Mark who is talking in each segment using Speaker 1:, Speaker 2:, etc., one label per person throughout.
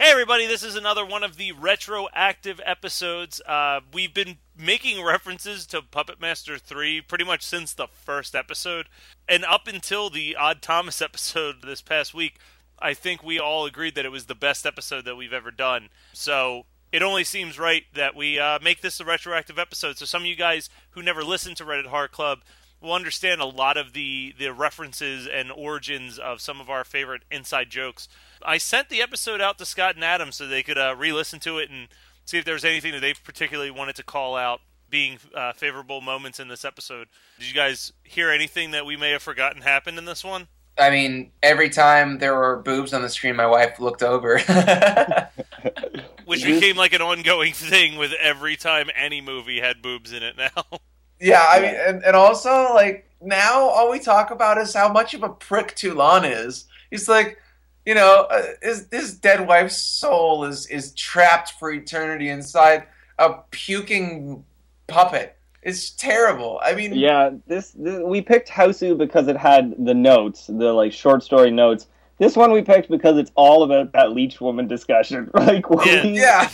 Speaker 1: Hey, everybody, this is another one of the retroactive episodes. Uh, we've been making references to Puppet Master 3 pretty much since the first episode. And up until the Odd Thomas episode this past week, I think we all agreed that it was the best episode that we've ever done. So it only seems right that we uh, make this a retroactive episode. So some of you guys who never listened to Reddit Horror Club will understand a lot of the, the references and origins of some of our favorite inside jokes. I sent the episode out to Scott and Adam so they could uh, re-listen to it and see if there was anything that they particularly wanted to call out being uh, favorable moments in this episode. Did you guys hear anything that we may have forgotten happened in this one?
Speaker 2: I mean, every time there were boobs on the screen, my wife looked over.
Speaker 1: Which became like an ongoing thing with every time any movie had boobs in it now.
Speaker 2: yeah, I mean, and, and also, like, now all we talk about is how much of a prick Toulon is. He's like, you know, uh, his, his dead wife's soul is, is trapped for eternity inside a puking puppet. It's terrible. I mean,
Speaker 3: Yeah, this, this we picked Hausu because it had the notes, the like short story notes. This one we picked because it's all about that leech woman discussion. Like
Speaker 1: Yeah.
Speaker 3: we,
Speaker 2: yeah.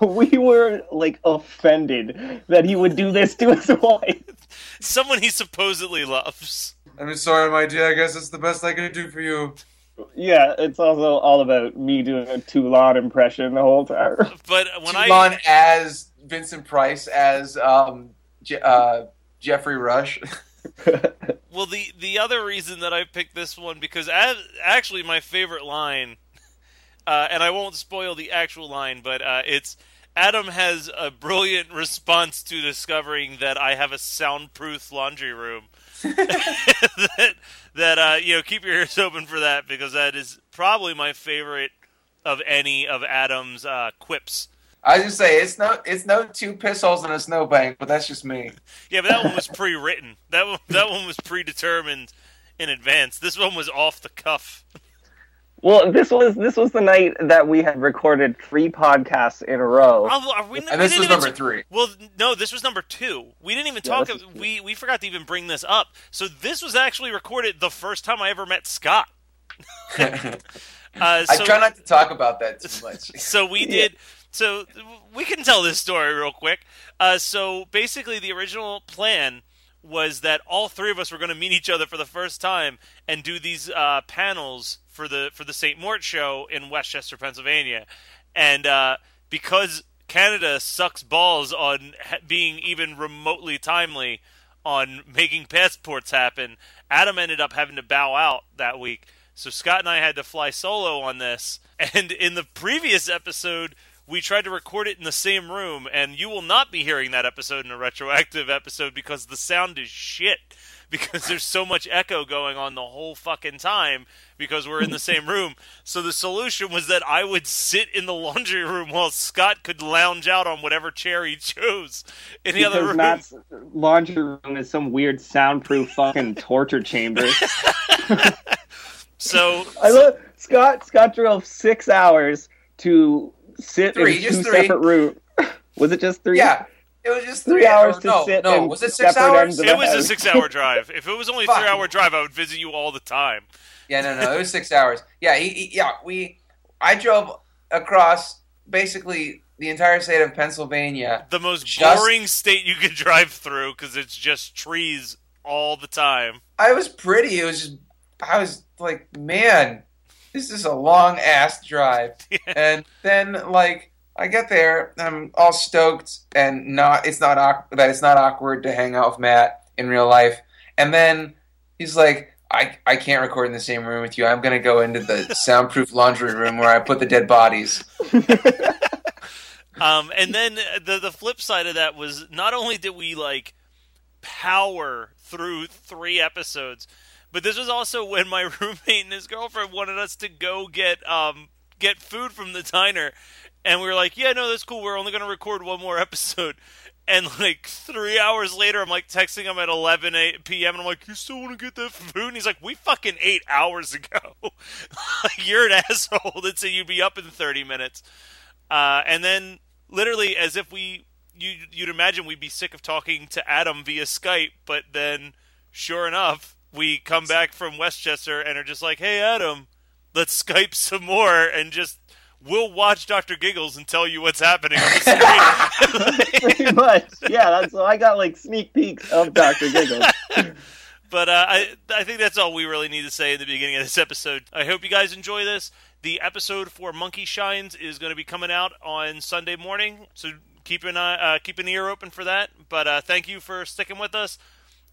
Speaker 3: we were like offended that he would do this to his wife.
Speaker 1: Someone he supposedly loves.
Speaker 2: I'm sorry, my dear. I guess it's the best I can do for you.
Speaker 3: Yeah, it's also all about me doing a Toulon impression the whole time.
Speaker 1: But when
Speaker 2: Toulon
Speaker 1: I
Speaker 2: as Vincent Price as um, Je- uh, Geoffrey Rush.
Speaker 1: well the the other reason that I picked this one because as, actually my favorite line, uh, and I won't spoil the actual line, but uh, it's Adam has a brilliant response to discovering that I have a soundproof laundry room. that that uh, you know, keep your ears open for that because that is probably my favorite of any of Adam's uh, quips.
Speaker 2: I just say it's no it's no two piss holes in a snowbank, but that's just me.
Speaker 1: Yeah, but that one was pre-written. That one, that one was predetermined in advance. This one was off the cuff.
Speaker 3: Well, this was this was the night that we had recorded three podcasts in a row.
Speaker 1: Oh, are we,
Speaker 2: And
Speaker 1: we
Speaker 2: this was number
Speaker 1: t-
Speaker 2: three.
Speaker 1: Well, no, this was number two. We didn't even talk.
Speaker 3: this is two.
Speaker 1: we we forgot to even bring this up. So this was actually recorded the first time I ever met Scott. Uh,
Speaker 2: I
Speaker 1: so,
Speaker 2: try not to talk about that too much.
Speaker 1: so we did. So we can tell this story real quick. Uh, so basically, the original plan was that all three of us were going to meet each other for the first time and do these uh, panels for the for the St. Mort show in West Chester, Pennsylvania, and uh, because Canada sucks balls on being even remotely timely on making passports happen, Adam ended up having to bow out that week. So Scott and I had to fly solo on this. And in the previous episode, we tried to record it in the same room, and you will not be hearing that episode in a retroactive episode because the sound is shit. Because there's so much echo going on the whole fucking time because we're in the same room. So the solution was that I would sit in the laundry room while Scott could lounge out on whatever chair he chose in the other room.
Speaker 3: Matt's laundry room is some weird soundproof fucking torture chamber.
Speaker 1: So
Speaker 3: I love
Speaker 4: Scott Scott drove six hours to sit
Speaker 2: Three,
Speaker 4: in
Speaker 2: just
Speaker 4: two
Speaker 2: three.
Speaker 4: separate rooms. was it just three?
Speaker 2: Yeah, it was just
Speaker 4: Three
Speaker 2: three,
Speaker 4: hours to
Speaker 2: no,
Speaker 4: sit
Speaker 2: No,
Speaker 4: in
Speaker 2: was it six hours?
Speaker 1: It was a six-hour drive. If it was only a three-hour drive, I would visit you all the time.
Speaker 2: Yeah, no, no, it was six hours. Yeah, he, he- yeah, we. I drove across basically the entire state of Pennsylvania.
Speaker 1: The most
Speaker 2: Just-
Speaker 1: boring state you could drive through because it's just trees all the time.
Speaker 2: I was pretty. It was just. I was like, man, this is a long ass drive. and then like I get there, I'm all stoked, and not it's not awk- that it's not awkward to hang out with Matt in real life. And then he's like, I I can't record in the same room with you. I'm gonna go into the soundproof laundry room where I put the dead bodies.
Speaker 1: Um, and then the the flip side of that was not only did we like power through three episodes, but this was also when my roommate and his girlfriend wanted us to go get um get food from the diner, and we were like, yeah, no, that's cool. We're only gonna record one more episode. And like three hours later, I'm like texting him at 11 8 p.m. and I'm like, "You still want to get that food?" And he's like, "We fucking ate hours ago. You're an asshole that said you'd be up in 30 minutes." Uh, and then, literally, as if we, you, you'd imagine we'd be sick of talking to Adam via Skype, but then, sure enough, we come back from West Chester and are just like, "Hey, Adam, let's Skype some more and just." We'll watch Doctor Giggles and tell you what's happening on the screen.
Speaker 4: Pretty much. Yeah, that's so I got like sneak peeks of Doctor Giggles.
Speaker 1: But uh, I I think that's all we really need to say in the beginning of this episode. I hope you guys enjoy this. The episode for Monkey Shines is going to be coming out on Sunday morning, so keep an eye, uh, keep an ear open for that. But uh, thank you for sticking with us.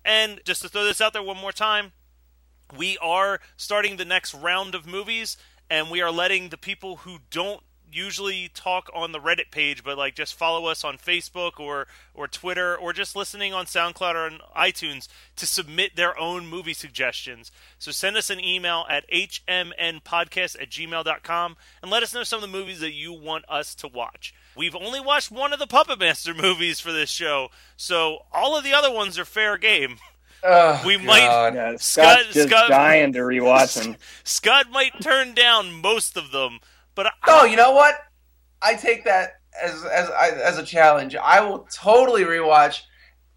Speaker 1: And just to throw this out there one more time, we are starting the next round of movies, and we are letting the people who don't usually talk on the Reddit page, but like just follow us on Facebook or or Twitter or just listening on SoundCloud or on iTunes to submit their own movie suggestions. So send us an email at hmnpodcast at gmail.com and let us know some of the movies that you want us to watch. We've only watched one of the Puppet Master movies for this show, so all of the other ones are fair game.
Speaker 2: Oh,
Speaker 1: We might-
Speaker 4: Yeah,
Speaker 1: Scott-
Speaker 4: Scott's just
Speaker 1: Scott-
Speaker 4: dying to rewatch them.
Speaker 1: Scott might turn down most of them, but I,
Speaker 2: you know what? I take that as as as a challenge. I will totally rewatch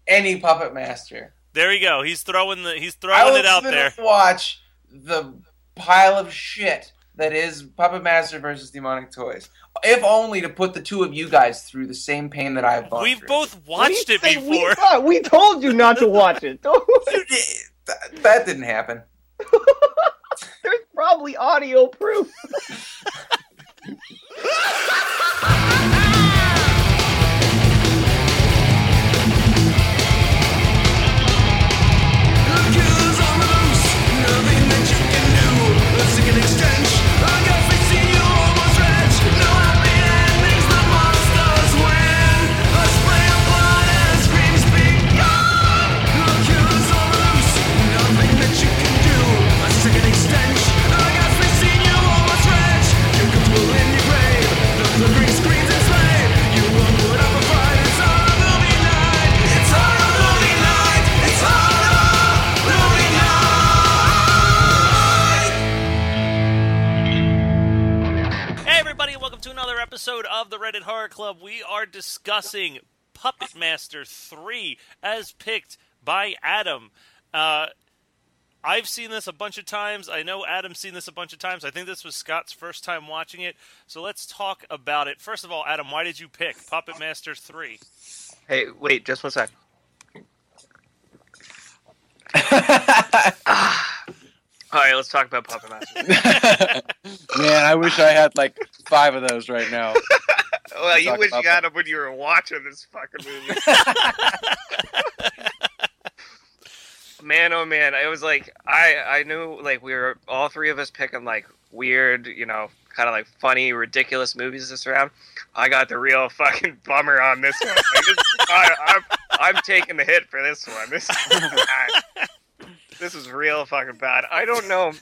Speaker 2: any Puppet Master.
Speaker 1: there you go. He's throwing the he's
Speaker 2: I
Speaker 1: throwing
Speaker 2: will
Speaker 1: it out there.
Speaker 2: watch the pile of shit that is Puppet Master versus Demonic Toys. If only to put the two of you guys through the same pain that I've gone
Speaker 1: We've
Speaker 2: through.
Speaker 1: both watched it
Speaker 4: What do you say we
Speaker 1: before.
Speaker 4: thought? We told you not to watch it. Don't-
Speaker 2: that, that didn't happen.
Speaker 4: There's probably audio proof.
Speaker 1: episode of the Reddit Horror Club. We are discussing Puppet Master 3 as picked by Adam. Uh, I've seen this a bunch of times. I know Adam's seen this a bunch of times. I think this was Scott's first time watching it. So let's talk about it. First of all, Adam, why did you pick Puppet Master 3?
Speaker 3: Hey, wait, just one sec. All right, let's talk about Puppet Master.
Speaker 5: Man, I wish I had like five of those right now.
Speaker 3: well, you
Speaker 5: talk
Speaker 3: wish
Speaker 5: about
Speaker 3: you had them when you were watching this fucking movie. man, oh man, it was like I I knew like we were all three of us picking like weird, you know, kind of like funny, ridiculous movies this round. I got the real fucking bummer on this one. Like, this, I, I'm I'm taking the hit for this one. This is bad. This is real fucking bad. I don't know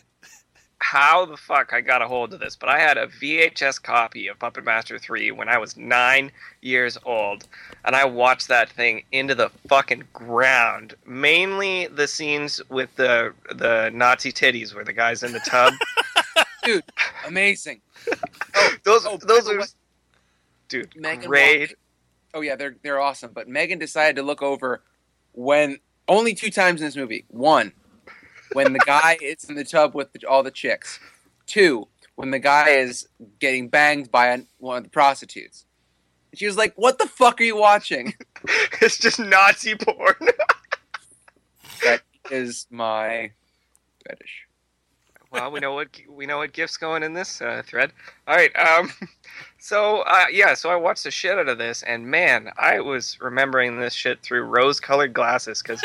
Speaker 3: how the fuck I got a hold of this, but I had a VHS copy of Puppet Master 3 when I was nine years old, and I watched that thing into the fucking ground. Mainly the scenes with the the Nazi titties where the guy's in the tub.
Speaker 2: dude, amazing.
Speaker 3: those
Speaker 2: oh,
Speaker 3: those are
Speaker 2: way-
Speaker 3: dude
Speaker 2: Megan
Speaker 3: great.
Speaker 2: Oh yeah, they're they're awesome. But Megan decided to look over when only two times in this movie. One, when the guy is in the tub with the, all the chicks. Two, when the guy is getting banged by an, one of the prostitutes. And she was like, "What the fuck are you watching?"
Speaker 3: it's just Nazi porn.
Speaker 2: that is my fetish.
Speaker 3: well, we know what we know what gifts going in this uh, thread. All right. Um, so uh, yeah, so I watched the shit out of this, and man, I was remembering this shit through rose-colored glasses because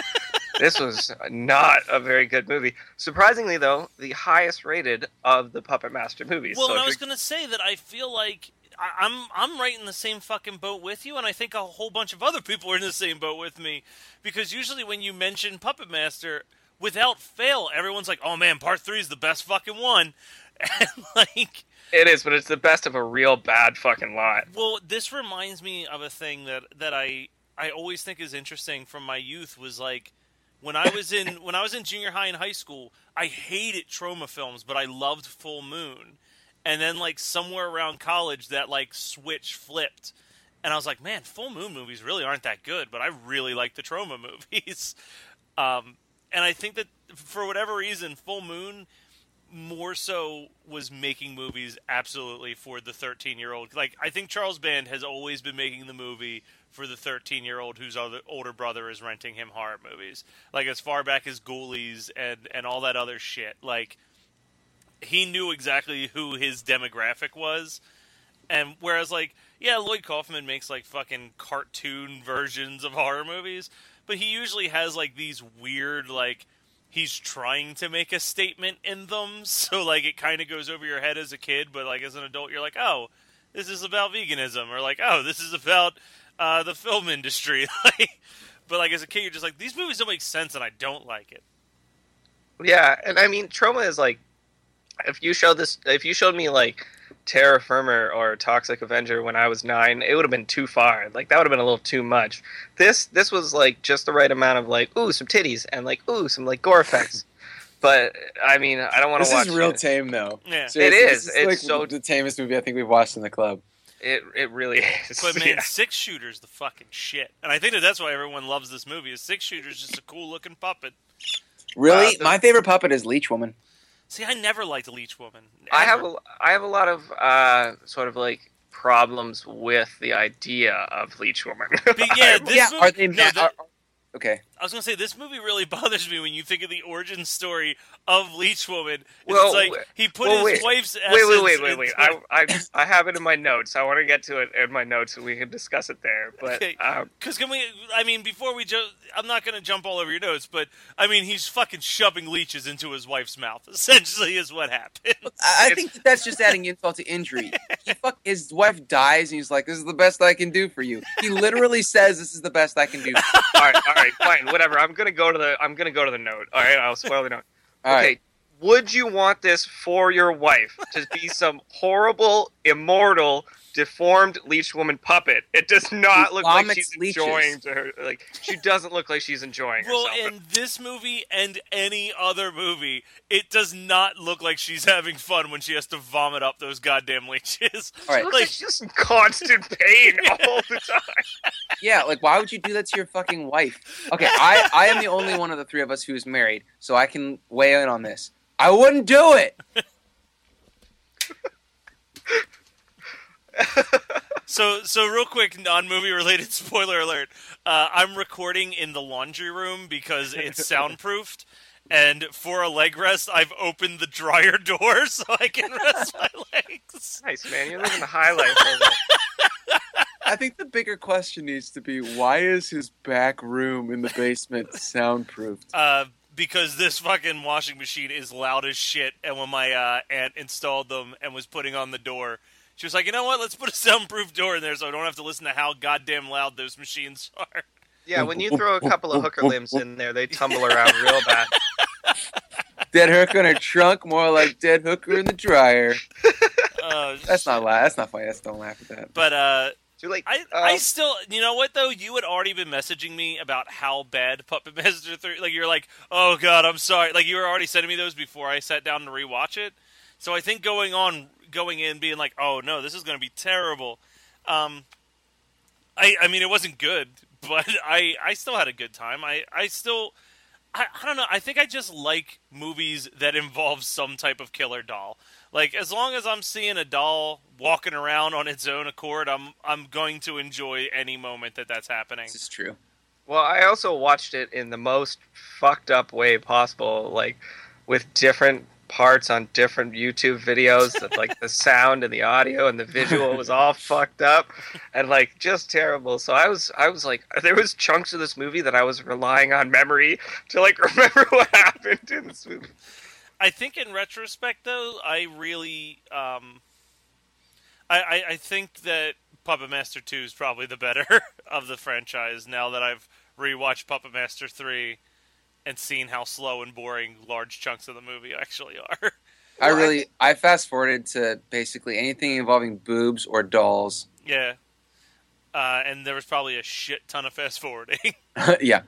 Speaker 3: this was not a very good movie. Surprisingly, though, the highest rated of the Puppet Master movies.
Speaker 1: Well,
Speaker 3: so
Speaker 1: and I was gonna say that I feel like I, I'm I'm right in the same fucking boat with you, and I think a whole bunch of other people are in the same boat with me, because usually when you mention Puppet Master, without fail, everyone's like, "Oh man, Part Three is the best fucking one," and like.
Speaker 3: it is, but it's the best of a real bad fucking lot.
Speaker 1: Well, this reminds me of a thing that that I I always think is interesting from my youth was like when I was in when I was in junior high and high school, I hated Troma films, but I loved Full Moon. And then like somewhere around college that like switch flipped. And I was like, man, Full Moon movies really aren't that good, but I really like the Troma movies. Um, and I think that for whatever reason, Full Moon more so was making movies absolutely for the 13 year old. Like, I think Charles Band has always been making the movie for the 13 year old whose other, older brother is renting him horror movies. Like, as far back as Ghoulies and, and all that other shit. Like, he knew exactly who his demographic was. And whereas, like, yeah, Lloyd Kaufman makes like fucking cartoon versions of horror movies, but he usually has like these weird, like, he's trying to make a statement in them. So, like, it kind of goes over your head as a kid, but like as an adult, you're like, oh, this is about veganism, or like, oh, this is about uh, the film industry. like, but like as a kid, you're just like, these movies don't make sense, and I don't like it.
Speaker 3: Yeah, and I mean, Troma is like, if you showed this, if you showed me like Terror Firmer or Toxic Avenger when I was nine, it would have been too far. Like that would have been a little too much. This this was like just the right amount of like, ooh, some titties and like, ooh, some like gore effects. but I mean, I don't want to watch This
Speaker 2: is real
Speaker 3: it.
Speaker 2: tame though.
Speaker 1: Yeah.
Speaker 2: Seriously,
Speaker 3: It
Speaker 2: this
Speaker 3: is. It's
Speaker 2: like
Speaker 3: so-
Speaker 2: the tamest movie I think we've watched in the club.
Speaker 3: It it really is.
Speaker 1: But man,
Speaker 3: Yeah.
Speaker 1: Six Shooter's the fucking shit, and I think that that's why everyone loves this movie. Is Six Shooter's just a cool looking puppet?
Speaker 2: Really,
Speaker 3: Uh, the-
Speaker 2: my favorite puppet is Leech Woman.
Speaker 1: See, I never liked Leech Woman.
Speaker 3: I have
Speaker 1: Ever.
Speaker 3: a, I have a lot of uh, sort of like problems with the idea of Leech Woman.
Speaker 1: But yeah, this
Speaker 2: yeah,
Speaker 1: movie,
Speaker 2: are they?
Speaker 1: no,
Speaker 2: ma-
Speaker 1: the-
Speaker 2: are- okay,
Speaker 1: I was gonna say this movie really bothers me when you think of the origin story of Leech Woman.
Speaker 3: Well,
Speaker 1: it's like he put
Speaker 3: well,
Speaker 1: his
Speaker 3: wait.
Speaker 1: wife's
Speaker 3: wait, wait,
Speaker 1: essence
Speaker 3: wait, wait, wait. I, I, I have it in my notes. I want to get to it in my notes so we can discuss it there. But
Speaker 1: Okay.
Speaker 3: um,
Speaker 1: Because can we? I mean, before we ju- I'm not going to jump all over your notes, but I mean, he's fucking shoving leeches into his wife's mouth. Essentially, is what happened.
Speaker 2: I, I think that that's just adding insult to injury. He fuck, his wife dies, and he's like, "This is the best I can do for you." He literally says, "This is the best I can do." For you.
Speaker 3: all right, all right, fine, whatever. I'm gonna go to the I'm gonna go to the note. All right, I'll spoil the note.
Speaker 2: All
Speaker 3: okay.
Speaker 2: right.
Speaker 3: Would you want this for your wife to be some horrible, immortal, deformed leech woman puppet? It does not
Speaker 2: Who
Speaker 3: look like she's
Speaker 2: leeches.
Speaker 3: enjoying to her. Like she doesn't look like she's enjoying
Speaker 1: Well,
Speaker 3: herself.
Speaker 1: in this movie and any other movie, it does not look like she's having fun when she has to vomit up those goddamn leeches.
Speaker 2: All right.
Speaker 3: She looks like she's just in constant pain all the time.
Speaker 2: Yeah, like why would you do that to your fucking wife? Okay, I I am the only one of the three of us who is married, so I can weigh in on this. I wouldn't do it.
Speaker 1: So, so real quick, non-movie related spoiler alert. Uh, I'm recording in the laundry room because it's soundproofed, and for a leg rest, I've opened the dryer door so I can rest my legs.
Speaker 3: Nice man, you're living the high life.
Speaker 2: I think the bigger question needs to be why is his back room in the basement soundproofed?
Speaker 1: Uh, because this fucking washing machine is loud as shit, and when my uh, aunt installed them and was putting on the door, she was like, "You know what? Let's put a soundproof door in there so I don't have to listen to how goddamn loud those machines are."
Speaker 3: Yeah, when you throw a couple of hooker limbs in there, they tumble around real bad.
Speaker 2: Dead hooker in her trunk, more like dead hooker in the dryer.
Speaker 1: Uh,
Speaker 2: That's not la- That's not funny. That's don't laugh at that.
Speaker 1: But uh,
Speaker 3: Too late.
Speaker 1: I,
Speaker 3: Um,
Speaker 1: I still, you know what though? You had already been messaging me about how bad Puppet Master Three. Like you're like, oh god, I'm sorry. Like you were already sending me those before I sat down to rewatch it. So I think going on, going in, being like, "Oh no, this is going to be terrible." Um, I I mean, it wasn't good, but I I still had a good time. I I still. I, I don't know. I think I just like movies that involve some type of killer doll. Like as long as I'm seeing a doll walking around on its own accord, I'm I'm going to enjoy any moment that that's happening.
Speaker 2: This is true.
Speaker 3: Well, I also watched it in the most fucked up way possible, like with different parts on different YouTube videos that like the sound and the audio and the visual was all fucked up and like just terrible. So I was I was like there was chunks of this movie that I was relying on memory to like remember what happened in this movie.
Speaker 1: I think in retrospect, though, I really, um, I, I, I think that Puppet Master Two is probably the better of the franchise. Now that I've rewatched Puppet Master Three and seen how slow and boring large chunks of the movie actually are.
Speaker 2: I really I fast forwarded to basically anything involving boobs or dolls.
Speaker 1: yeah. Uh, and there was probably a shit ton of fast forwarding.
Speaker 2: yeah.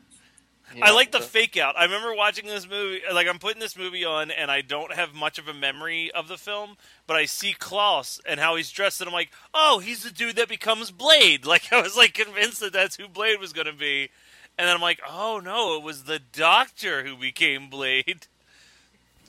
Speaker 1: I like the fake out. I remember watching this movie. Like I'm putting this movie on, and I don't have much of a memory of the film, but I see Klaus and how he's dressed, and I'm like, oh, he's the dude that becomes Blade. Like I was like convinced that that's who Blade was going to be, and then I'm like, oh no, it was the Doctor who became Blade.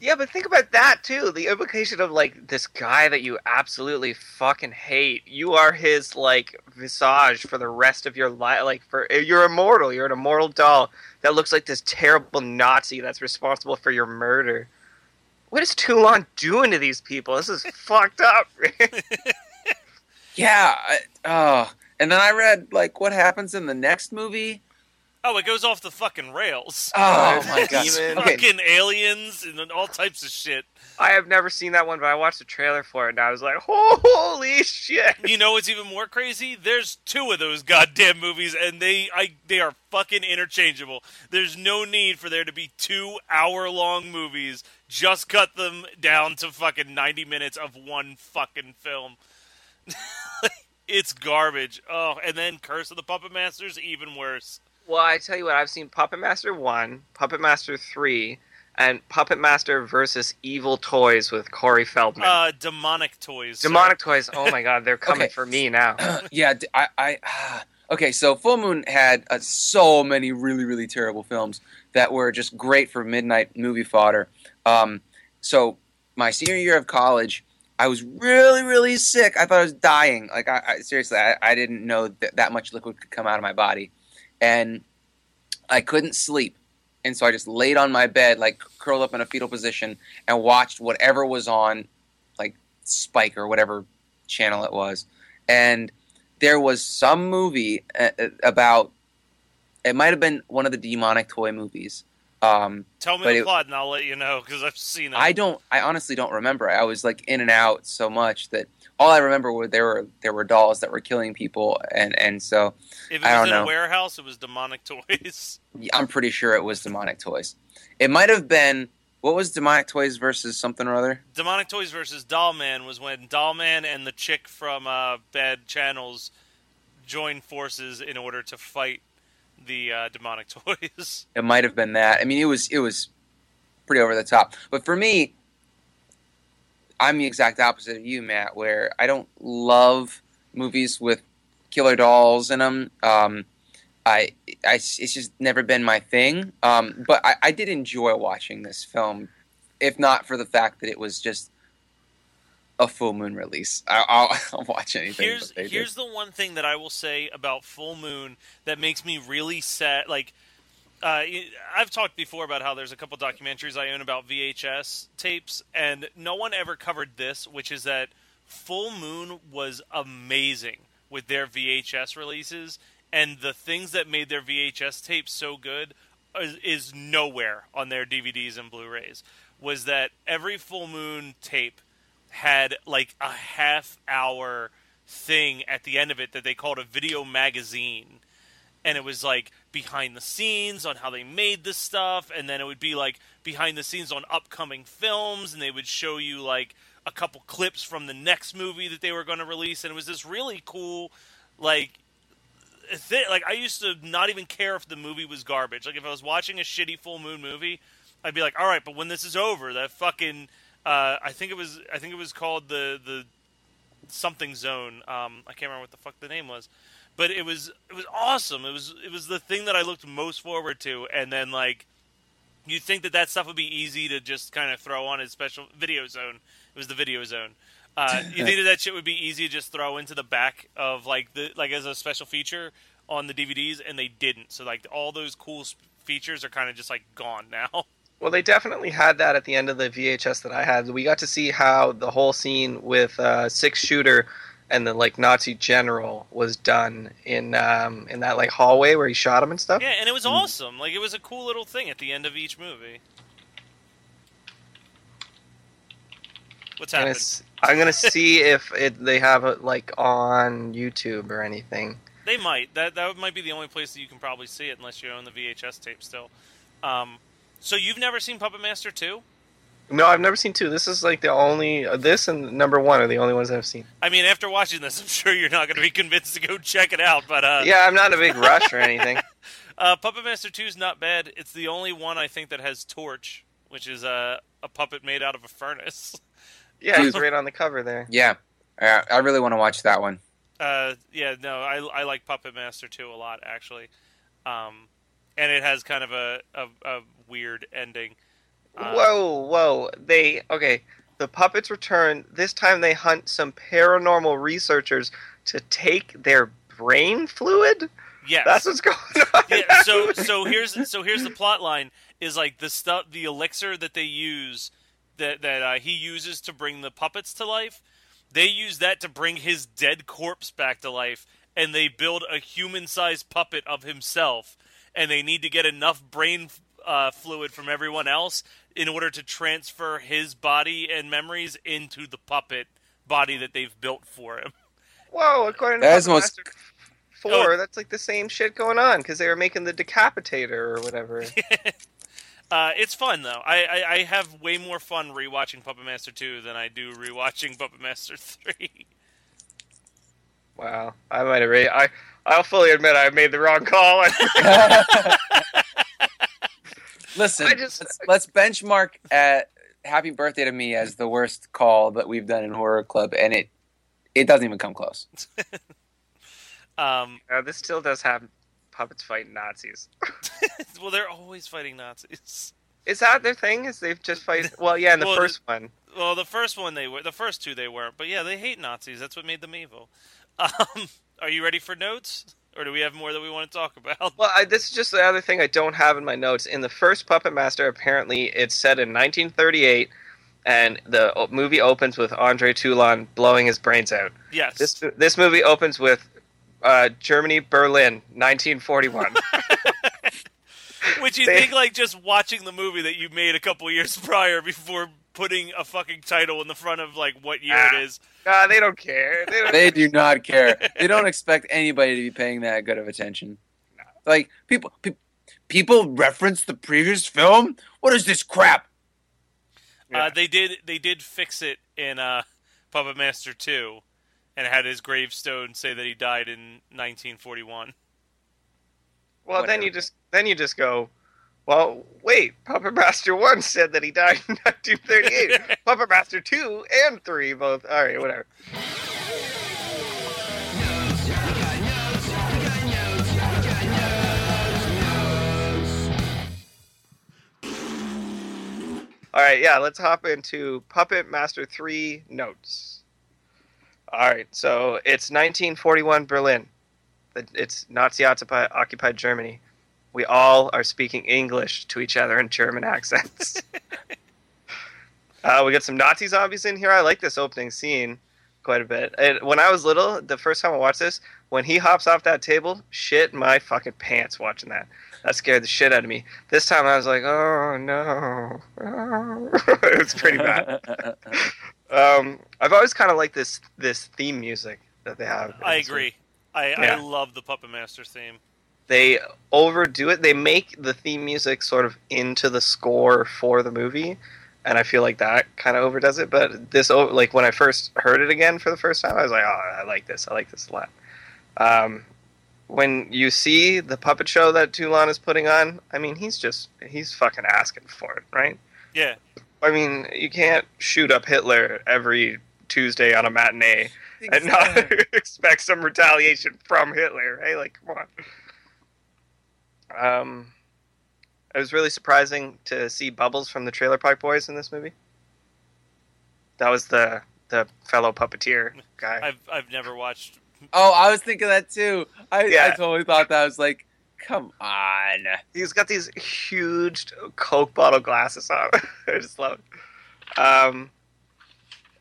Speaker 3: Yeah, but think about that too. The implication of like this guy that you absolutely fucking hate. You are his like visage for the rest of your life. Like for eh, you're immortal. You're an immortal doll that looks like this terrible Nazi that's responsible for your murder. What is Toulon doing to these people? This is fucked up.
Speaker 2: Yeah. I, oh. And then I read like what happens in the next movie.
Speaker 1: Oh, it goes off the fucking rails.
Speaker 2: Oh my god.
Speaker 3: Demon.
Speaker 2: Okay.
Speaker 1: Fucking aliens and all types of shit.
Speaker 3: I have never seen that one, but I watched the trailer for it and I was like, holy shit.
Speaker 1: You know what's even more crazy? There's two of those goddamn movies, and they I they are fucking interchangeable. There's no need for there to be two hour long movies. Just cut them down to fucking ninety minutes of one fucking film. it's garbage. Oh, and then Curse of the Puppet Masters, even worse.
Speaker 3: Well, I tell you what, I've seen Puppet Master 1, Puppet Master 3, and Puppet Master versus Evil Toys with Corey Feldman.
Speaker 1: Uh, demonic toys. sir.
Speaker 3: Demonic Toys, oh my god, they're coming
Speaker 2: Okay.
Speaker 3: for me now.
Speaker 2: yeah, d- I, I okay. So Full Moon had uh, so many really, really terrible films that were just great for midnight movie fodder. Um, so my senior year of college, I was really, really sick. I thought I was dying. Like I, I seriously, I, I didn't know that that much liquid could come out of my body, and I couldn't sleep. And so I just laid on my bed, like curled up in a fetal position, and watched whatever was on, like Spike or whatever channel it was. And there was some movie uh, uh, about it might have been one of the demonic toy movies. Um,
Speaker 1: Tell me the
Speaker 2: it-
Speaker 1: plot, and I'll let you know because I've seen it.
Speaker 2: I don't. I honestly don't remember. I was like in and out so much that all I remember were there were there were dolls that were killing people, and and so
Speaker 1: if it
Speaker 2: I
Speaker 1: was
Speaker 2: don't
Speaker 1: in
Speaker 2: know.
Speaker 1: a warehouse, it was demonic toys.
Speaker 2: I'm pretty sure it was demonic toys. It might have been what was demonic toys versus something or other.
Speaker 1: Demonic Toys versus Doll Man was when Doll Man and the chick from uh, Bad Channels joined forces in order to fight the uh, demonic toys.
Speaker 2: It might have been that. I mean, it was it was pretty over the top. But for me, I'm the exact opposite of you, Matt. Where I don't love movies with killer dolls in them. Um, I, I, it's just never been my thing. Um, but I, I did enjoy watching this film, if not for the fact that it was just a full moon release. I, I'll, I'll watch anything.
Speaker 1: here's here's the one thing that I will say about Full Moon that makes me really sad. Like, uh, I've talked before about how there's a couple documentaries I own about VHS tapes, and no one ever covered this, which is that Full Moon was amazing with their VHS releases, and the things that made their VHS tapes so good is, is nowhere on their DVDs and Blu-rays. Was that every Full Moon tape had like a half hour thing at the end of it that they called a video magazine. And it was like behind the scenes on how they made this stuff. And then it would be like behind the scenes on upcoming films. And they would show you like a couple clips from the next movie that they were going to release. And it was this really cool like thi- like I used to not even care if the movie was garbage. Like if I was watching a shitty full moon movie I'd be like all right but when this is over that fucking Uh, I think it was I think it was called the the something zone. Um, I can't remember what the fuck the name was, but it was it was awesome. It was it was the thing that I looked most forward to, and then like you'd think that that stuff would be easy to just kind of throw on as special video zone. It was the video zone. Uh, you think that that shit would be easy to just throw into the back of like the like as a special feature on the DVDs, and they didn't. So like all those cool features are kind of just like gone now.
Speaker 3: Well, they definitely had that at the end of the VHS that I had. We got to see how the whole scene with uh, six shooter and the like Nazi general was done in um, in that like hallway where he shot him and stuff.
Speaker 1: Yeah, and it was awesome. Like it was a cool little thing at the end of each movie. What's happening?
Speaker 3: I'm gonna,
Speaker 1: happened?
Speaker 3: s- I'm gonna see if it, they have it like on YouTube or anything.
Speaker 1: They might. That that might be the only place that you can probably see it, unless you own the VHS tape still. Um, so you've never seen Puppet Master two?
Speaker 3: No, I've never seen two. This is like the only uh, this and number one are the only ones I've seen.
Speaker 1: I mean, after watching this, I'm sure you're not going to be convinced to go check it out. But uh,
Speaker 3: Yeah, I'm not in a big rush or anything.
Speaker 1: uh, Puppet Master two is not bad. It's the only one I think that has Torch, which is a a puppet made out of a furnace.
Speaker 3: Yeah, he's right on the cover there.
Speaker 2: Yeah, uh, I really want to watch that one.
Speaker 1: Uh, yeah, no, I, I like Puppet Master 2 a lot, actually. Um, and it has kind of a, a, a weird ending. Uh,
Speaker 3: Whoa, whoa. They okay. The puppets return. This time they hunt some paranormal researchers to take their brain fluid.
Speaker 1: Yes.
Speaker 3: That's what's going on.
Speaker 1: yeah, so so here's so here's the plot line is like the stuff the elixir that they use that that uh, he uses to bring the puppets to life. They use that to bring his dead corpse back to life, and they build a human-sized puppet of himself. And they need to get enough brain uh, fluid from everyone else in order to transfer his body and memories into the puppet body that they've built for him.
Speaker 3: Whoa, according to
Speaker 2: That is
Speaker 3: Puppet
Speaker 2: most-
Speaker 3: Master Four, that's like the same shit going on because they were making the decapitator or whatever.
Speaker 1: Uh, it's fun though. I, I, I have way more fun rewatching Puppet Master two than I do rewatching Puppet Master three.
Speaker 3: wow, I might have. Ra- I I'll fully admit I made the wrong call.
Speaker 2: Listen,
Speaker 3: just-
Speaker 2: let's, let's benchmark at "Happy Birthday to Me" as the worst call that we've done in Horror Club, and it it doesn't even come close.
Speaker 1: Um,
Speaker 3: uh, this still does have puppets fighting Nazis.
Speaker 1: well, they're always fighting Nazis.
Speaker 3: Is that their thing? Is they've just fight? Well, yeah, in the
Speaker 1: Well,
Speaker 3: first one.
Speaker 1: Well, the first one they were. The first two they weren't. But yeah, they hate Nazis. That's what made them evil. Um, are you ready for notes, or do we have more that we want to talk about?
Speaker 3: Well, I, this is just the other thing I don't have in my notes. In the first Puppet Master, apparently it's set in 1938, and the movie opens with Andre Toulon blowing his brains out.
Speaker 1: Yes.
Speaker 3: This this movie opens with uh, Germany, Berlin, 1941.
Speaker 1: Which you
Speaker 3: They-
Speaker 1: think like just watching the movie that you made a couple years prior before putting a fucking title in the front of like what year
Speaker 3: Ah.
Speaker 1: it is.
Speaker 3: nah, they don't care. They don't,
Speaker 2: They do not care. They don't expect anybody to be paying that good of attention. Like people, pe- people reference the previous film. What is this crap?
Speaker 3: Yeah.
Speaker 1: Uh, they did they did fix it in uh, Puppet Master two, and had his gravestone say that he died in 1941.
Speaker 3: well, then you just then you just go. Well, wait. Puppet Master One said that he died in 1938. Puppet Master Two and Three both. All right, whatever. All right, yeah, let's hop into Puppet Master 3 notes. All right, so it's 1941 Berlin. It's Nazi occupied Germany. We all are speaking English to each other in German accents. uh, we got some Nazi zombies in here. I like this opening scene quite a bit. And when I was little, the first time I watched this, when he hops off that table, shit my fucking pants watching that. That scared the shit out of me. This time I was like, oh no. it was pretty bad. Um, I've always kind of liked this this theme music that they have.
Speaker 1: I agree. I,
Speaker 3: Yeah.
Speaker 1: I love the Puppet Master theme.
Speaker 3: They overdo it. They make the theme music sort of into the score for the movie, and I feel like that kind of overdoes it. But this, like when I first heard it again for the first time, I was like, oh, I like this. I like this a lot. Um, when you see the puppet show that Toulon is putting on, I mean, he's just he's fucking asking for it, right?
Speaker 1: Yeah.
Speaker 3: I mean, you can't shoot up Hitler every Tuesday on a matinee and not expect some retaliation from Hitler, right? Like, come on. Um, it was really surprising to see Bubbles from the Trailer Park Boys in this movie. That was the the fellow puppeteer guy.
Speaker 1: I've I've never watched.
Speaker 2: Oh, I was thinking that too. I, I totally thought that. I was like, come on.
Speaker 3: He's got these huge Coke bottle glasses on. I just love it. Um,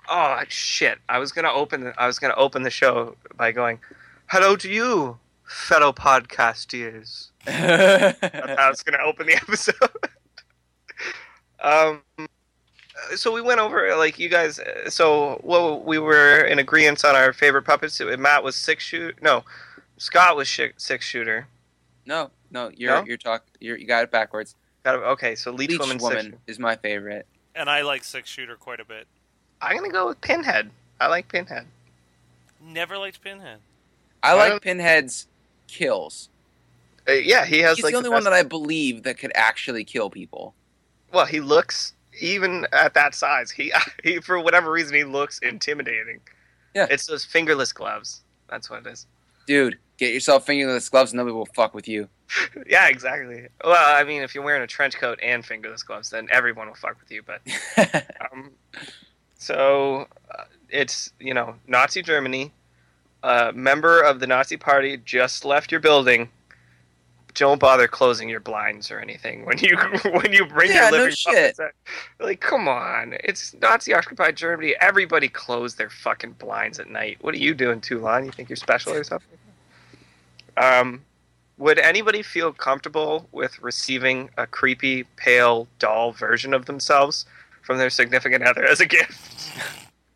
Speaker 3: oh shit! I was gonna open. I was gonna open the show by going, "Hello to you, fellow podcasters." That's how I was gonna open the episode. um, so we went over like you guys. uh, So well, we were in agreement on our favorite puppets. Matt was six shoot. No, Scott was shi six shooter.
Speaker 2: no, no, you're
Speaker 3: No?
Speaker 2: you're talk. You're, you got it backwards.
Speaker 3: Got it. Okay, so Leech,
Speaker 2: Leech
Speaker 3: Woman,
Speaker 2: Woman, is my favorite.
Speaker 1: And I like six shooter quite a bit.
Speaker 3: I'm gonna go with Pinhead. I like Pinhead.
Speaker 1: Never liked Pinhead.
Speaker 2: I
Speaker 3: I
Speaker 2: like
Speaker 3: don't-
Speaker 2: Pinhead's kills.
Speaker 3: Uh, yeah, he has
Speaker 2: He's
Speaker 3: like
Speaker 2: the only
Speaker 3: best-
Speaker 2: one that I believe that could actually kill people.
Speaker 3: Well, he looks even at that size. He he for whatever reason he looks intimidating.
Speaker 2: Yeah.
Speaker 3: it's those fingerless gloves. That's what it is.
Speaker 2: Dude, get yourself fingerless gloves and nobody will fuck with you.
Speaker 3: Yeah, exactly. Well, I mean, if you're wearing a trench coat and fingerless gloves, then everyone will fuck with you. But um, so uh, it's you know Nazi Germany. A member of the Nazi Party just left your building. Don't bother closing your blinds or anything when you when you bring
Speaker 2: Yeah,
Speaker 3: your
Speaker 2: no shit.
Speaker 3: out. Like, come on! It's Nazi occupied Germany. Everybody closed their fucking blinds at night. What are you doing, Toulon? You think you're special or something? Um, would anybody feel comfortable with receiving a creepy, pale doll version of themselves from their significant other as a gift?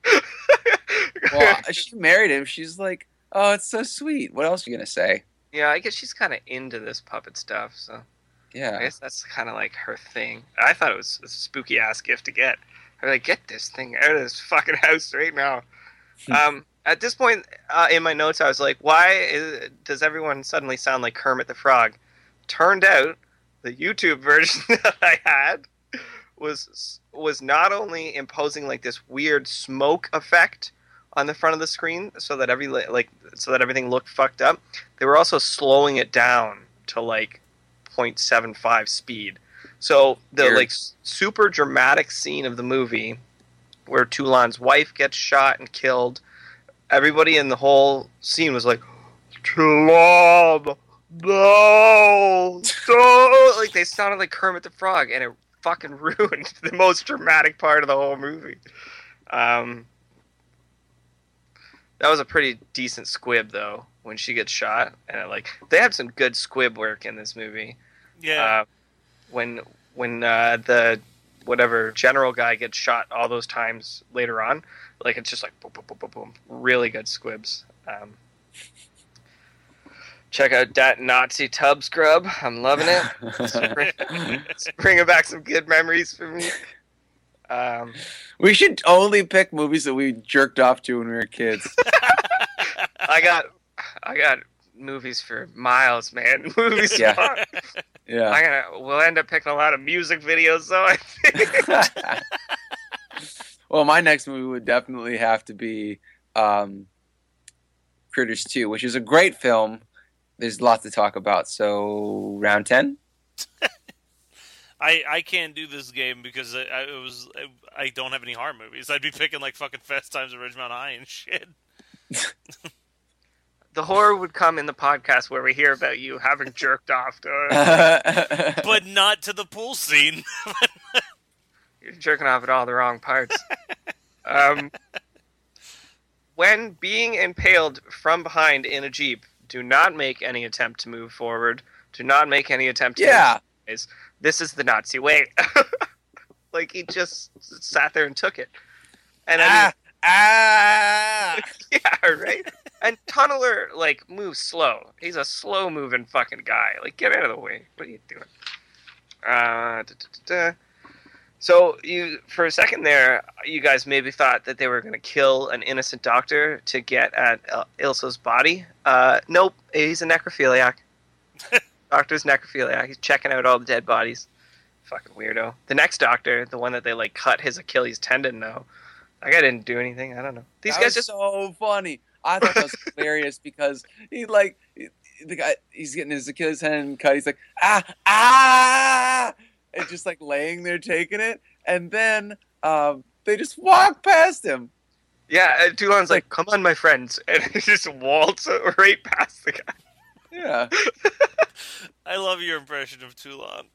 Speaker 2: well, she married him. She's like, oh, it's so sweet. What else are you gonna say?
Speaker 3: Yeah, I guess she's kind of into this puppet stuff, so
Speaker 2: yeah, I
Speaker 3: guess that's kind of like her thing. I thought it was a spooky ass gift to get. I'm like, get this thing out of this fucking house right now. um, at this point uh, in my notes, I was like, why is, does everyone suddenly sound like Kermit the Frog? Turned out the YouTube version that I had was was not only imposing like this weird smoke effect on the front of the screen so that every like so that everything looked fucked up. They were also slowing it down to like 0.75 speed. So the
Speaker 2: Weird.
Speaker 3: like super dramatic scene of the movie where Toulon's wife gets shot and killed everybody in the whole scene was like Toulon no no like they sounded like Kermit the Frog and it fucking ruined the most dramatic part of the whole movie. Um that was a pretty decent squib though when she gets shot. And it, like they have some good squib work in this movie.
Speaker 1: Yeah.
Speaker 3: uh, when when uh, the whatever general guy gets shot all those times later on like it's just like boom boom boom boom boom. Really good squibs. Um, check out that nazi tub scrub. I'm loving it. It's bringing back some good memories for me um,
Speaker 2: we should only pick movies that we jerked off to when we were kids.
Speaker 3: i got i got movies for miles man movies
Speaker 2: Yeah.
Speaker 3: for-
Speaker 2: Yeah.
Speaker 3: I'm gonna. We'll end up picking a lot of music videos, though. I think.
Speaker 2: well, my next movie would definitely have to be um, Critters 2, which is a great film. There's lots to talk about. So, round 10?
Speaker 1: I, I can't do this game because I, I it was I, I don't have any horror movies. I'd be picking like fucking Fast Times at Ridgemont High and shit.
Speaker 3: the horror would come in the podcast where we hear about you having jerked off to.
Speaker 1: But not to the pool scene.
Speaker 3: You're jerking off at all the wrong parts. um, when being impaled from behind in a jeep, do not make any attempt to move forward. Do not make any attempt. To
Speaker 2: yeah.
Speaker 3: is this is the Nazi way. like he just sat there and took it. And I mean,
Speaker 2: Ah, ah.
Speaker 3: yeah, right. And Tunneler like moves slow. He's a slow moving fucking guy. Like get out of the way. What are you doing? Uh, da, da, da, da. So you for a second there, you guys maybe thought that they were going to kill an innocent doctor to get at Il- Ilsa's body. Uh, nope, he's a necrophiliac. Doctor's necrophiliac. He's checking out all the dead bodies. Fucking weirdo. The next doctor, the one that they like cut his Achilles tendon, no. That guy didn't do anything. I don't know. These
Speaker 2: That
Speaker 3: guys just
Speaker 2: so funny. I thought that was hilarious because he like the guy he's getting his Achilles tendon cut. He's like ah ah, and just like laying there taking it, and then um, they just walk past him.
Speaker 3: Yeah, and Toulon's like, "Come on, my friends," and he just waltz right past the guy.
Speaker 2: Yeah,
Speaker 1: I love your impression of Toulon.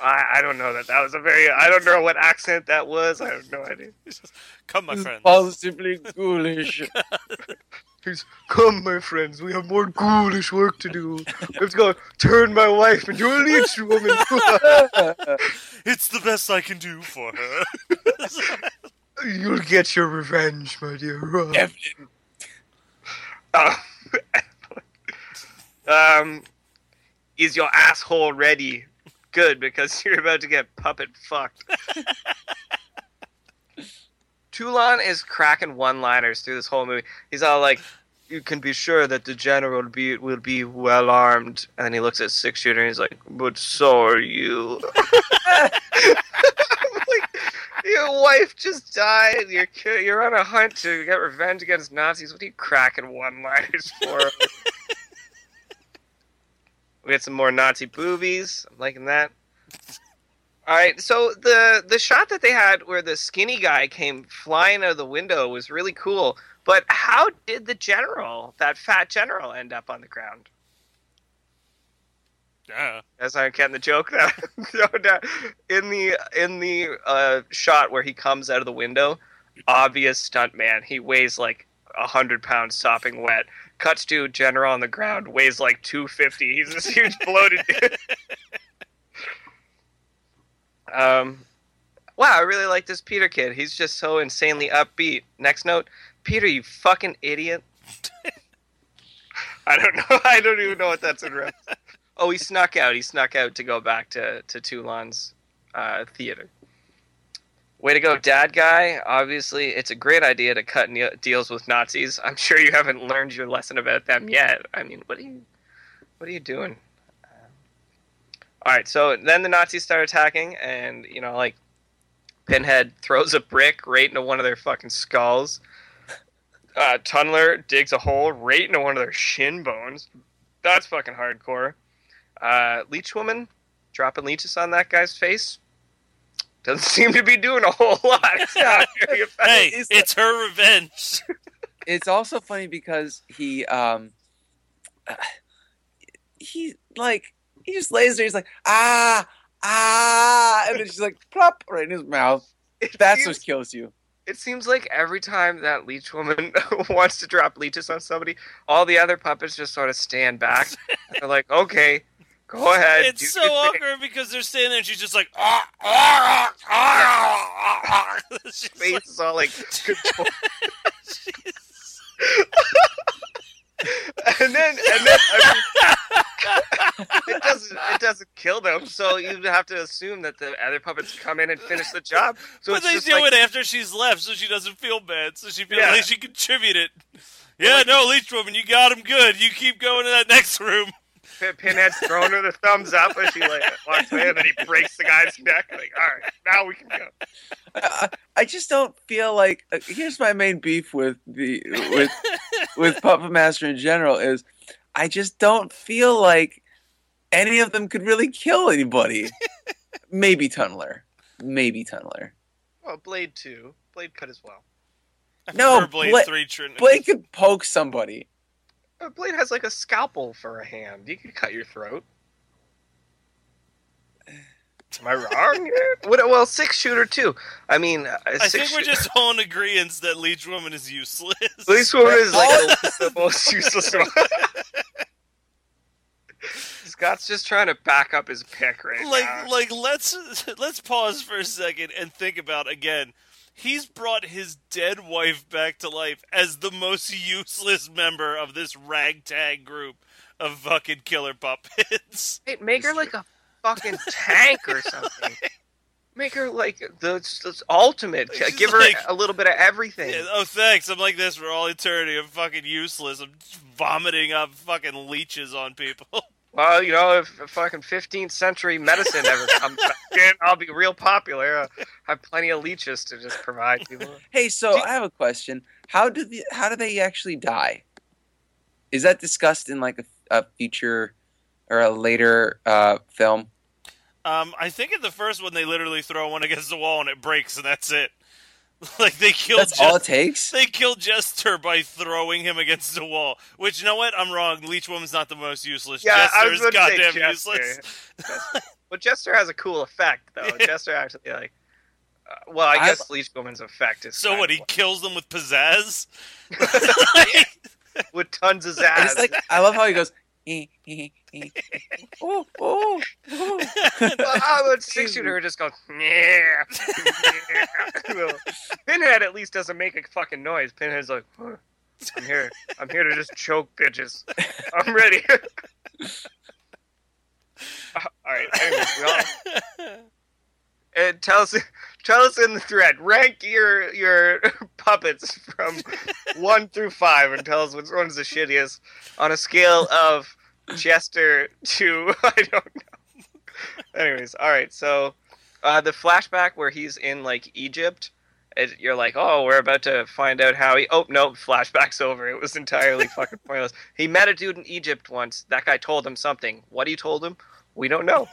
Speaker 3: I, I don't know that that was a very. I don't know what accent that was. I have no idea.
Speaker 1: Come, my friends.
Speaker 2: Possibly ghoulish.
Speaker 3: He's, Come, my friends, we have more ghoulish work to do. Let's go turn my wife into a leech woman.
Speaker 1: It's the best I can do for her.
Speaker 3: You'll get your revenge, my dear.
Speaker 2: Evelyn.
Speaker 3: Uh, um, is your asshole ready? Good, because you're about to get puppet fucked. Toulon is cracking one-liners through this whole movie. He's all like, "You can be sure that the general will be will be well armed," and then he looks at six shooter and he's like, "But so are you." Like, your wife just died. You're you're on a hunt to get revenge against Nazis. What are you cracking one-liners for? We get some more Nazi boobies. I'm liking that. All right, so the the shot that they had where the skinny guy came flying out of the window was really cool. But how did the general, that fat general, end up on the ground?
Speaker 1: yeah.
Speaker 3: As I'm getting the joke that in the in the uh, shot where he comes out of the window, obvious stunt man. He weighs like a hundred pounds sopping wet. Cuts to general on the ground, weighs like two fifty. He's this huge bloated dude. um, wow, I really like this Peter kid. He's just so insanely upbeat. Next note, Peter, you fucking idiot. I don't know. I don't even know what that's in reference. Oh, he snuck out. He snuck out to go back to to Toulon's uh, theater. Way to go, dad guy. Obviously, it's a great idea to cut ne- deals with Nazis. I'm sure you haven't learned your lesson about them yet. I mean, what are you, what are you doing? All right, so then the Nazis start attacking, and you know, like Pinhead throws a brick right into one of their fucking skulls. Uh, Tunneler digs a hole right into one of their shin bones. That's fucking hardcore. Uh, Leech Woman dropping leeches on that guy's face. Doesn't seem to be doing a whole lot. It's not very effective.
Speaker 1: Hey,
Speaker 2: It's
Speaker 1: it's her revenge.
Speaker 2: it's also funny because he um uh, he like he just lays there he's like ah ah and then she's like plop right in his mouth
Speaker 3: It
Speaker 2: that's
Speaker 3: seems-
Speaker 2: what kills you
Speaker 3: It seems like every time that leech woman wants to drop leeches on somebody, all the other puppets just sort of stand back. They're like, "Okay, go ahead." do
Speaker 1: it's so
Speaker 3: your thing."
Speaker 1: awkward because they're standing there and she's just like, ah, ah, ah, ah, ah.
Speaker 3: Face
Speaker 1: like-
Speaker 3: is all like, and then and then I mean, it doesn't it doesn't kill them. So you have to assume that the other puppets come in and finish the job. So
Speaker 1: but they do
Speaker 3: like,
Speaker 1: it after she's left, so she doesn't feel bad, so she feels
Speaker 3: Yeah.
Speaker 1: like she contributed. Yeah, no, Leech Woman, you got him good. You keep going to that next room.
Speaker 3: Pin- Pinhead's throwing her the thumbs up as she like walks away, and then he breaks the guy's neck. Like, all right, now we can go.
Speaker 2: I, I just don't feel like uh, here's my main beef with the with with Puppet Master in general is I just don't feel like any of them could really kill anybody. Maybe Tunneler. Maybe Tunneler.
Speaker 3: Well, Blade two, Blade cut as well.
Speaker 2: No,
Speaker 1: Her Blade 3 Trin-
Speaker 2: Blade could poke somebody.
Speaker 3: Uh, Blade has like a scalpel for a hand. You can cut your throat. Am I wrong? What, well, six shooter too. I mean, uh,
Speaker 1: I
Speaker 3: six
Speaker 1: think we're
Speaker 3: shoo-
Speaker 1: just all in agreement that Leech Woman is useless.
Speaker 3: This woman is like the, the most useless one. Scott's just trying to back up his pick right
Speaker 1: like
Speaker 3: now.
Speaker 1: like let's let's pause for a second and think about again he's brought his dead wife back to life as the most useless member of this ragtag group of fucking killer puppets
Speaker 3: Hey, make her like a fucking tank or something. Make her like the, the ultimate.
Speaker 1: She's
Speaker 3: Give her
Speaker 1: like-
Speaker 3: a little bit of everything.
Speaker 1: Yeah, oh thanks i'm like this for all eternity i'm fucking useless i'm vomiting up fucking leeches on people
Speaker 3: well, you know, if, if fucking 15th century medicine ever comes back in, I'll be real popular. I have plenty of leeches to just provide people.
Speaker 2: Hey, so I have a question. How do the how do they actually die? Is that discussed in like a, a future or a later uh, film?
Speaker 1: Um, I think in the first one they literally throw one against the wall and it breaks and that's it. like they killed.
Speaker 2: That's all it takes.
Speaker 1: They killed Jester by throwing him against the wall. Which you know what? I'm wrong. Leech Woman's not the most useless.
Speaker 3: Yeah, I was
Speaker 1: Jester's
Speaker 3: gonna say
Speaker 1: goddamn
Speaker 3: Jester.
Speaker 1: useless.
Speaker 3: But Jester has a cool effect, though. Jester actually like. Uh, well, I
Speaker 2: I-
Speaker 3: guess Leech Woman's effect is
Speaker 1: So what?
Speaker 3: of
Speaker 1: He kills them with pizzazz.
Speaker 3: with tons of
Speaker 2: And
Speaker 3: zazz.
Speaker 2: it's like I love how he goes. "Eh, eh, eh, oh, oh, oh."
Speaker 3: well, I would six shooter just go, Yeah. Pinhead at least doesn't make a fucking noise. Pinhead's like, "Huh, I'm here. I'm here to just choke bitches. I'm ready. Uh, all right. Anyways, all. And tell us, tell us in the thread. Rank your your puppets from one through five, and tell us which one's the shittiest on a scale of Chester to I don't know. Anyways, all right. So uh, the flashback where he's in like Egypt, it, you're like, oh, we're about to find out how he. Oh no, flashback's over. It was entirely fucking pointless. He met a dude in Egypt once. That guy told him something. What he told him, we don't know.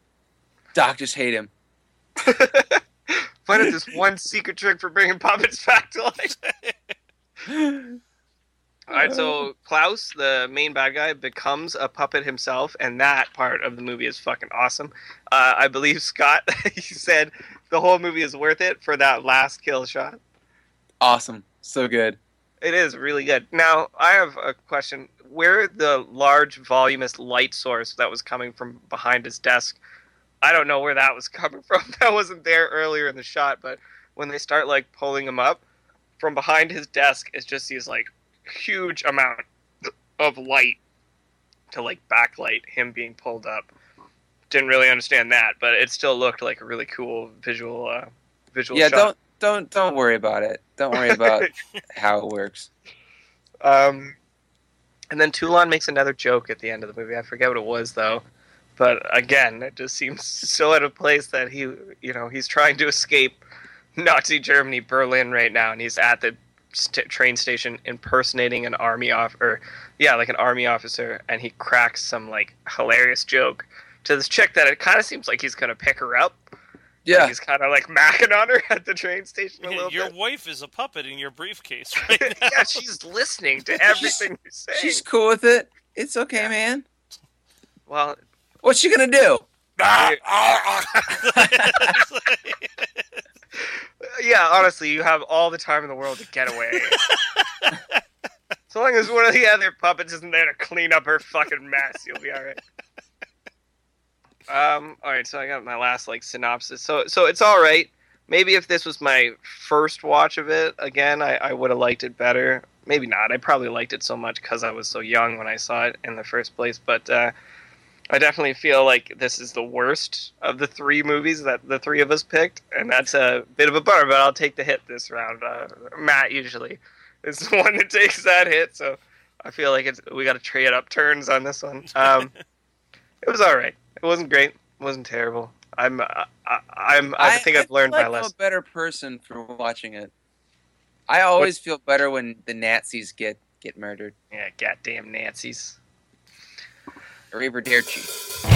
Speaker 2: Doctors hate him.
Speaker 3: Find out this one secret trick for bringing puppets back to life. All right, so Klaus, the main bad guy, becomes a puppet himself, and that part of the movie is fucking awesome. Uh, I believe Scott, he said the whole movie is worth it for that last kill shot.
Speaker 2: Awesome. So good.
Speaker 3: It is really good. Now, I have a question. Where the large, voluminous light source that was coming from behind his desk, I don't know where that was coming from. That wasn't there earlier in the shot, but when they start like pulling him up from behind his desk, it's just these like huge amount of light to like backlight him being pulled up. Didn't really understand that, but it still looked like a really cool visual uh, visual
Speaker 2: Yeah,
Speaker 3: shot.
Speaker 2: don't don't don't worry about it. Don't worry about how it works.
Speaker 3: Um, and then Toulon makes another joke at the end of the movie. I forget what it was though, but again, it just seems so out of place that he, you know, he's trying to escape Nazi Germany, Berlin right now, and he's at the st- train station impersonating an army off, or yeah, like an army officer, and he cracks some like hilarious joke to this chick that it kind of seems like he's gonna pick her up. Like,
Speaker 2: Yeah.
Speaker 3: he's kind of like macking on her at the train station a little
Speaker 1: Your
Speaker 3: bit.
Speaker 1: wife is a puppet in your briefcase right now.
Speaker 3: yeah, she's listening to everything you're saying.
Speaker 2: She's cool with it. It's okay, man.
Speaker 3: well,
Speaker 2: What's she gonna do?
Speaker 3: yeah, honestly, you have all the time in the world to get away. so long as one of the other puppets isn't there to clean up her fucking mess, you'll be all right. Um, all right, so I got my last like synopsis. So, so it's all right. Maybe if this was my first watch of it again, I, I would have liked it better. Maybe not. I probably liked it so much because I was so young when I saw it in the first place. But uh, I definitely feel like this is the worst of the three movies that the three of us picked, and that's a bit of a bummer. But I'll take the hit this round. Uh, Matt usually is the one that takes that hit, so I feel like it's we got to trade up turns on this one. Um, it was all right. It wasn't great. It wasn't terrible. I'm. I, I, I'm. I, think I've learned
Speaker 2: feel
Speaker 3: my
Speaker 2: I'm
Speaker 3: lesson.
Speaker 2: a better person for watching it. I always feel better when the Nazis get get murdered.
Speaker 3: Yeah, goddamn Nazis.
Speaker 2: Arrivederci.